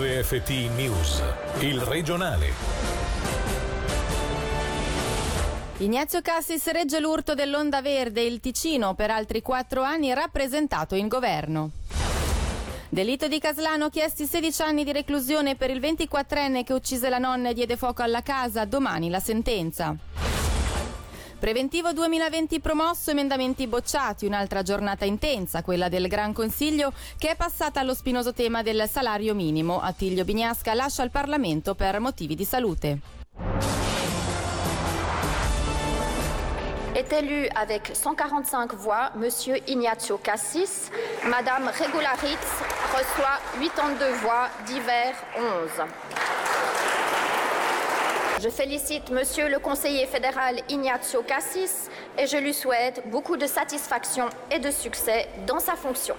RFT News, il regionale. Ignazio Cassis regge l'urto dell'Onda Verde, il Ticino per altri quattro anni rappresentato in governo. Delitto di Caslano, chiesti 16 anni di reclusione per il 24enne che uccise la nonna e diede fuoco alla casa, domani la sentenza. Preventivo 2020 promosso, emendamenti bocciati, un'altra giornata intensa, quella del Gran Consiglio, che è passata allo spinoso tema del salario minimo. Attilio Bignasca lascia il Parlamento per motivi di salute. est élu avec 145 voix Monsieur Ignazio Cassis. Madame Regularitz reçoit 82 voix, divers 11. Je félicite Monsieur le conseiller fédéral Ignazio Cassis et je lui souhaite beaucoup de satisfaction et de succès dans sa fonction.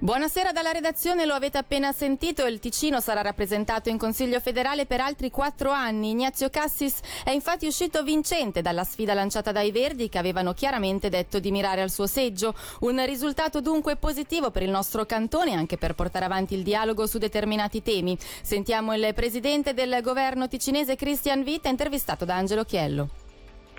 Buonasera dalla redazione, lo avete appena sentito, il Ticino sarà rappresentato in Consiglio federale per altri quattro anni. Ignazio Cassis è infatti uscito vincente dalla sfida lanciata dai Verdi che avevano chiaramente detto di mirare al suo seggio. Un risultato dunque positivo per il nostro cantone anche per portare avanti il dialogo su determinati temi. Sentiamo il presidente del governo ticinese Christian Vita intervistato da Angelo Chiello.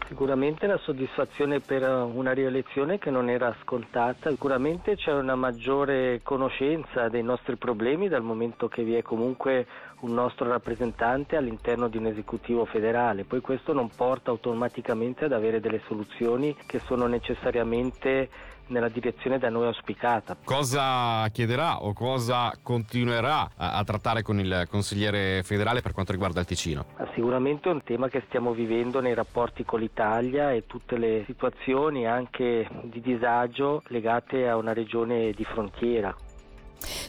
Sicuramente la soddisfazione per una rielezione che non era scontata, sicuramente c'è una maggiore conoscenza dei nostri problemi dal momento che vi è comunque un nostro rappresentante all'interno di un esecutivo federale, poi questo non porta automaticamente ad avere delle soluzioni che sono necessariamente nella direzione da noi auspicata. Cosa chiederà o cosa continuerà a, a, trattare con il consigliere federale per quanto riguarda il Ticino? Ah, sicuramente è un tema che stiamo vivendo nei rapporti con l'Italia e tutte le situazioni anche di disagio legate a una regione di frontiera.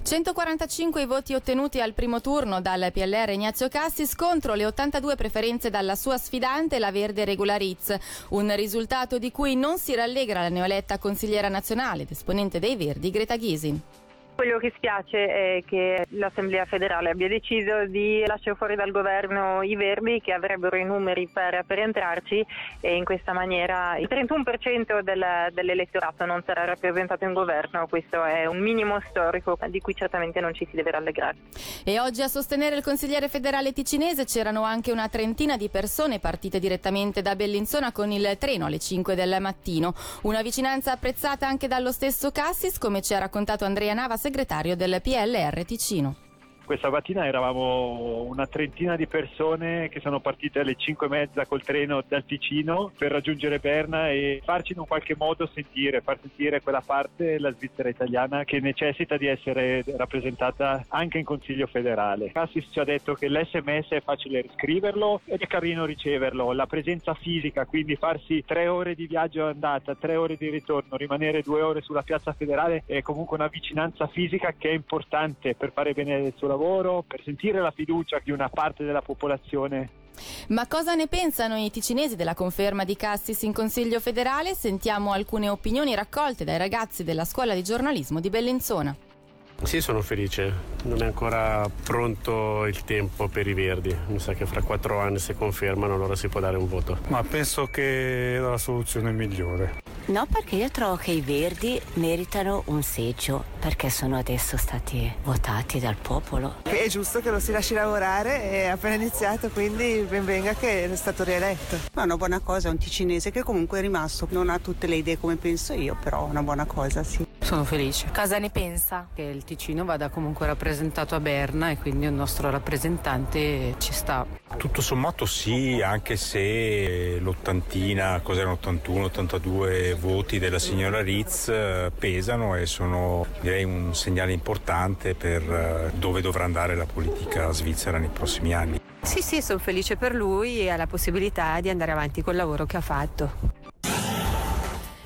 145 i voti ottenuti al primo turno dal PLR Ignazio Cassis contro le 82 preferenze dalla sua sfidante la Verde Regularizz, un risultato di cui non si rallegra la neoletta consigliera nazionale ed esponente dei Verdi Greta Gysi. Quello che spiace è che l'Assemblea federale abbia deciso di lasciare fuori dal governo i Verdi che avrebbero i numeri per, per entrarci e in questa maniera il 31% del, dell'elettorato non sarà rappresentato in governo. Questo è un minimo storico di cui certamente non ci si deve rallegrare. E oggi a sostenere il consigliere federale ticinese c'erano anche una trentina di persone partite direttamente da Bellinzona con il treno alle 5 del mattino. Una vicinanza apprezzata anche dallo stesso Cassis, come ci ha raccontato Andrea Nava, segretario del PLR Ticino. Questa mattina eravamo una trentina di persone che sono partite alle 5 e mezza col treno dal Ticino per raggiungere Berna e farci in un qualche modo sentire, far sentire quella parte della Svizzera italiana che necessita di essere rappresentata anche in Consiglio federale. Cassis ci ha detto che l'SMS è facile scriverlo ed è carino riceverlo, la presenza fisica, quindi farsi tre ore di viaggio andata, tre ore di ritorno, rimanere due ore sulla piazza federale è comunque una vicinanza fisica che è importante per fare bene il suo lavoro lavoro, per sentire la fiducia di una parte della popolazione ma cosa ne pensano i ticinesi della conferma di Cassis in Consiglio federale? Sentiamo alcune opinioni raccolte dai ragazzi della scuola di giornalismo di Bellinzona. Sì, sono felice. Non è ancora pronto il tempo per i Verdi. Mi sa che fra quattro anni se confermano allora si può dare un voto. Ma penso che è la soluzione migliore. No, perché io trovo che i Verdi meritano un seggio perché sono adesso stati votati dal popolo. È giusto che lo si lasci lavorare, è appena iniziato, quindi ben venga che è stato rieletto. Ma è una buona cosa, è un ticinese che comunque è rimasto, non ha tutte le idee come penso io, però è una buona cosa, sì. Sono felice. Cosa ne pensa? Che il Ticino vada comunque rappresentato a Berna e quindi il nostro rappresentante ci sta. Tutto sommato sì, anche se l'ottantina, cos'erano 81, 82 voti della signora Ritz eh, pesano e sono direi un segnale importante per eh, dove dovrà andare la politica svizzera nei prossimi anni. Sì, sì, sono felice per lui e ha la possibilità di andare avanti col lavoro che ha fatto.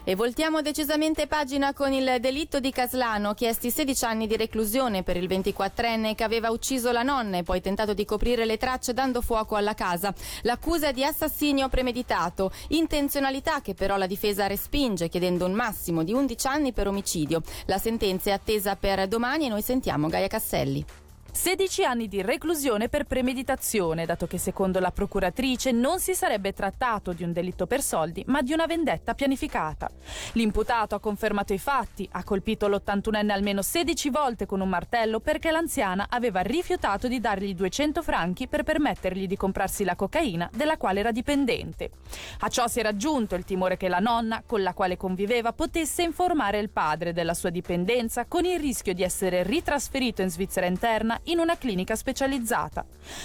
E voltiamo decisamente pagina con il delitto di Caslano, chiesti 16 anni di reclusione per il 24enne che aveva ucciso la nonna e poi tentato di coprire le tracce dando fuoco alla casa. L'accusa è di assassinio premeditato, intenzionalità che però la difesa respinge chiedendo un massimo di 11 anni per omicidio. La sentenza è attesa per domani e noi sentiamo Gaia Casselli. 16 anni di reclusione per premeditazione, dato che secondo la procuratrice non si sarebbe trattato di un delitto per soldi, ma di una vendetta pianificata. L'imputato ha confermato i fatti, ha colpito l'81enne almeno 16 volte con un martello perché l'anziana aveva rifiutato di dargli 200 franchi per permettergli di comprarsi la cocaina della quale era dipendente. A ciò si era aggiunto il timore che la nonna, con la quale conviveva, potesse informare il padre della sua dipendenza con il rischio di essere ritrasferito in Svizzera interna in una clinica specializzata.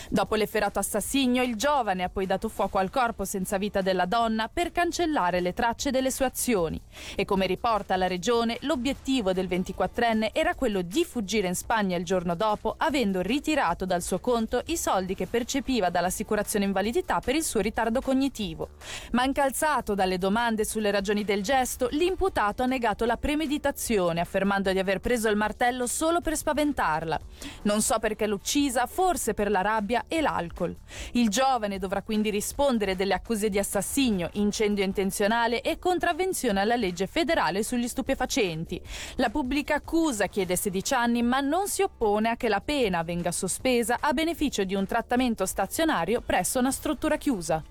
Dopo l'efferato assassinio, il giovane ha poi dato fuoco al corpo senza vita della donna per cancellare le tracce delle sue azioni. E come riporta la regione, l'obiettivo del 24enne era quello di fuggire in Spagna il giorno dopo, avendo ritirato dal suo conto i soldi che percepiva dall'assicurazione invalidità per il suo ritardo cognitivo. Ma incalzato dalle domande sulle ragioni del gesto, l'imputato ha negato la premeditazione, affermando di aver preso il martello solo per spaventarla. Non so perché l'ho uccisa, forse per la rabbia e l'alcol. Il giovane dovrà quindi rispondere delle accuse di assassinio, incendio intenzionale e contravvenzione alla legge federale sugli stupefacenti. La pubblica accusa chiede 16 anni ma non si oppone a che la pena venga sospesa a beneficio di un trattamento stazionario presso una struttura chiusa.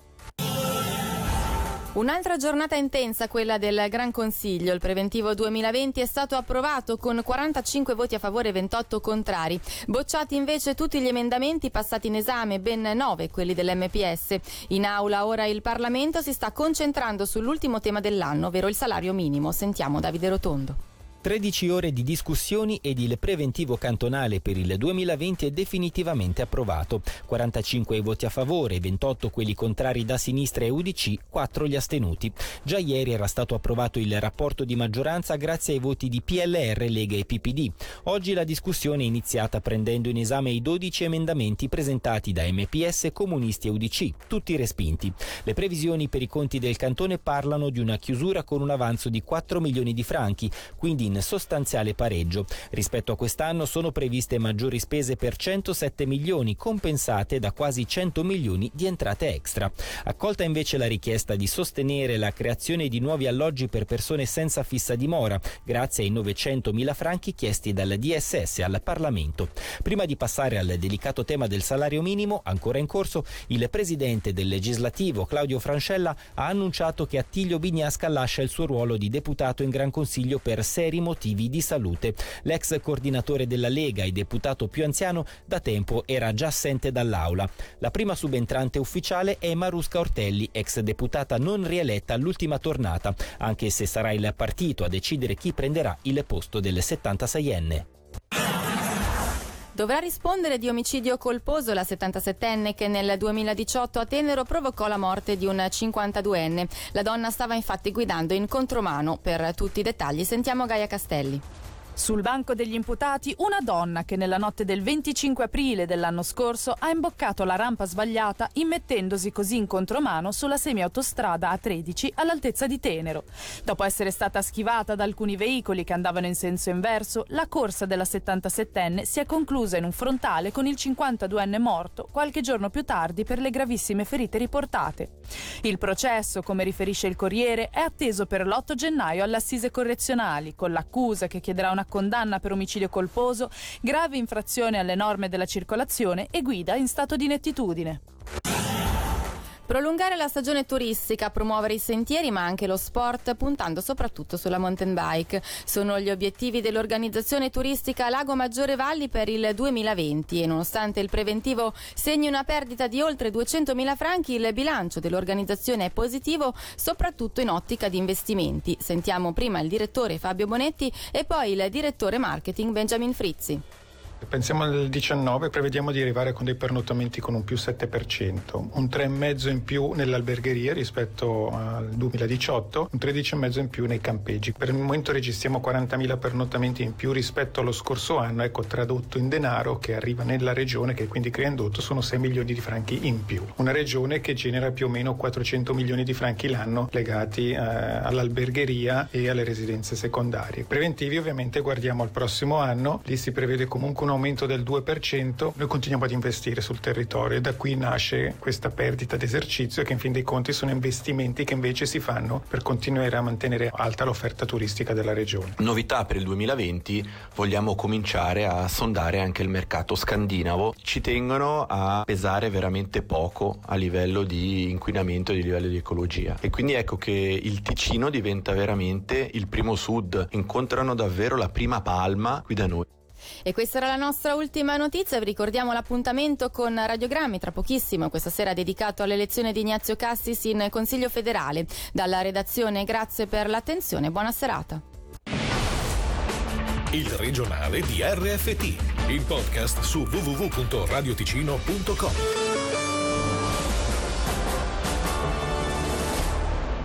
Un'altra giornata intensa, quella del Gran Consiglio. Il preventivo 2020 è stato approvato con 45 voti a favore e 28 contrari. Bocciati invece tutti gli emendamenti passati in esame, ben 9 quelli dell'MPS. In aula ora il Parlamento si sta concentrando sull'ultimo tema dell'anno, ovvero il salario minimo. Sentiamo Davide Rotondo. 13 ore di discussioni ed il preventivo cantonale per il 2020 è definitivamente approvato. 45 i voti a favore, 28 quelli contrari da sinistra e UDC, 4 gli astenuti. Già ieri era stato approvato il rapporto di maggioranza grazie ai voti di PLR, Lega e PPD. Oggi la discussione è iniziata prendendo in esame i 12 emendamenti presentati da MPS, Comunisti e UDC, tutti respinti. Le previsioni per i conti del cantone parlano di una chiusura con un avanzo di 4 milioni di franchi, quindi in sostanziale pareggio. Rispetto a quest'anno sono previste maggiori spese per 107 milioni, compensate da quasi 100 milioni di entrate extra. Accolta invece la richiesta di sostenere la creazione di nuovi alloggi per persone senza fissa dimora, grazie ai 900 mila franchi chiesti dal DSS al Parlamento. Prima di passare al delicato tema del salario minimo, ancora in corso, il presidente del legislativo Claudio Francella ha annunciato che Attilio Bignasca lascia il suo ruolo di deputato in Gran Consiglio per seri motivi di salute. L'ex coordinatore della Lega e deputato più anziano da tempo era già assente dall'Aula. La prima subentrante ufficiale è Marusca Ortelli, ex deputata non rieletta all'ultima tornata, anche se sarà il partito a decidere chi prenderà il posto del 76enne. Dovrà rispondere di omicidio colposo la 77enne che nel 2018 a Tenero provocò la morte di un 52enne. La donna stava infatti guidando in contromano. Per tutti i dettagli sentiamo Gaia Castelli. Sul banco degli imputati una donna che nella notte del 25 aprile dell'anno scorso ha imboccato la rampa sbagliata immettendosi così in contromano sulla semiautostrada A13 all'altezza di Tenero. Dopo essere stata schivata da alcuni veicoli che andavano in senso inverso, la corsa della 77enne si è conclusa in un frontale con il 52enne morto qualche giorno più tardi per le gravissime ferite riportate. Il processo, come riferisce il Corriere, è atteso per l'8 gennaio alle assise correzionali con l'accusa che chiederà una condanna per omicidio colposo, grave infrazione alle norme della circolazione e guida in stato di nettitudine. Prolungare la stagione turistica, promuovere i sentieri ma anche lo sport puntando soprattutto sulla mountain bike. Sono gli obiettivi dell'organizzazione turistica Lago Maggiore Valli per il 2020 e nonostante il preventivo segni una perdita di oltre 200.000 franchi, il bilancio dell'organizzazione è positivo soprattutto in ottica di investimenti. Sentiamo prima il direttore Fabio Bonetti e poi il direttore marketing Benjamin Frizzi. Pensiamo al 19, prevediamo di arrivare con dei pernottamenti con un più 7%, un 3,5 in più nell'albergheria rispetto al 2018, un 13,5 in più nei campeggi. Per il momento registriamo 40.000 pernottamenti in più rispetto allo scorso anno, ecco tradotto in denaro che arriva nella regione che quindi crea indotto sono 6 milioni di franchi in più. Una regione che genera più o meno 400 milioni di franchi l'anno legati eh, all'albergheria e alle residenze secondarie. Preventivi ovviamente guardiamo al prossimo anno, lì si prevede comunque un aumento del 2%, noi continuiamo ad investire sul territorio e da qui nasce questa perdita d'esercizio che in fin dei conti sono investimenti che invece si fanno per continuare a mantenere alta l'offerta turistica della regione. Novità per il 2020, vogliamo cominciare a sondare anche il mercato scandinavo. Ci tengono a pesare veramente poco a livello di inquinamento e di livello di ecologia. E quindi ecco che il Ticino diventa veramente il primo sud, incontrano davvero la prima palma qui da noi. E questa era la nostra ultima notizia, vi ricordiamo l'appuntamento con Radiogrammi tra pochissimo, questa sera dedicato all'elezione di Ignazio Cassis in Consiglio federale. Dalla redazione grazie per l'attenzione, buona serata. Il regionale di RFT, il podcast su www.radioticino.com.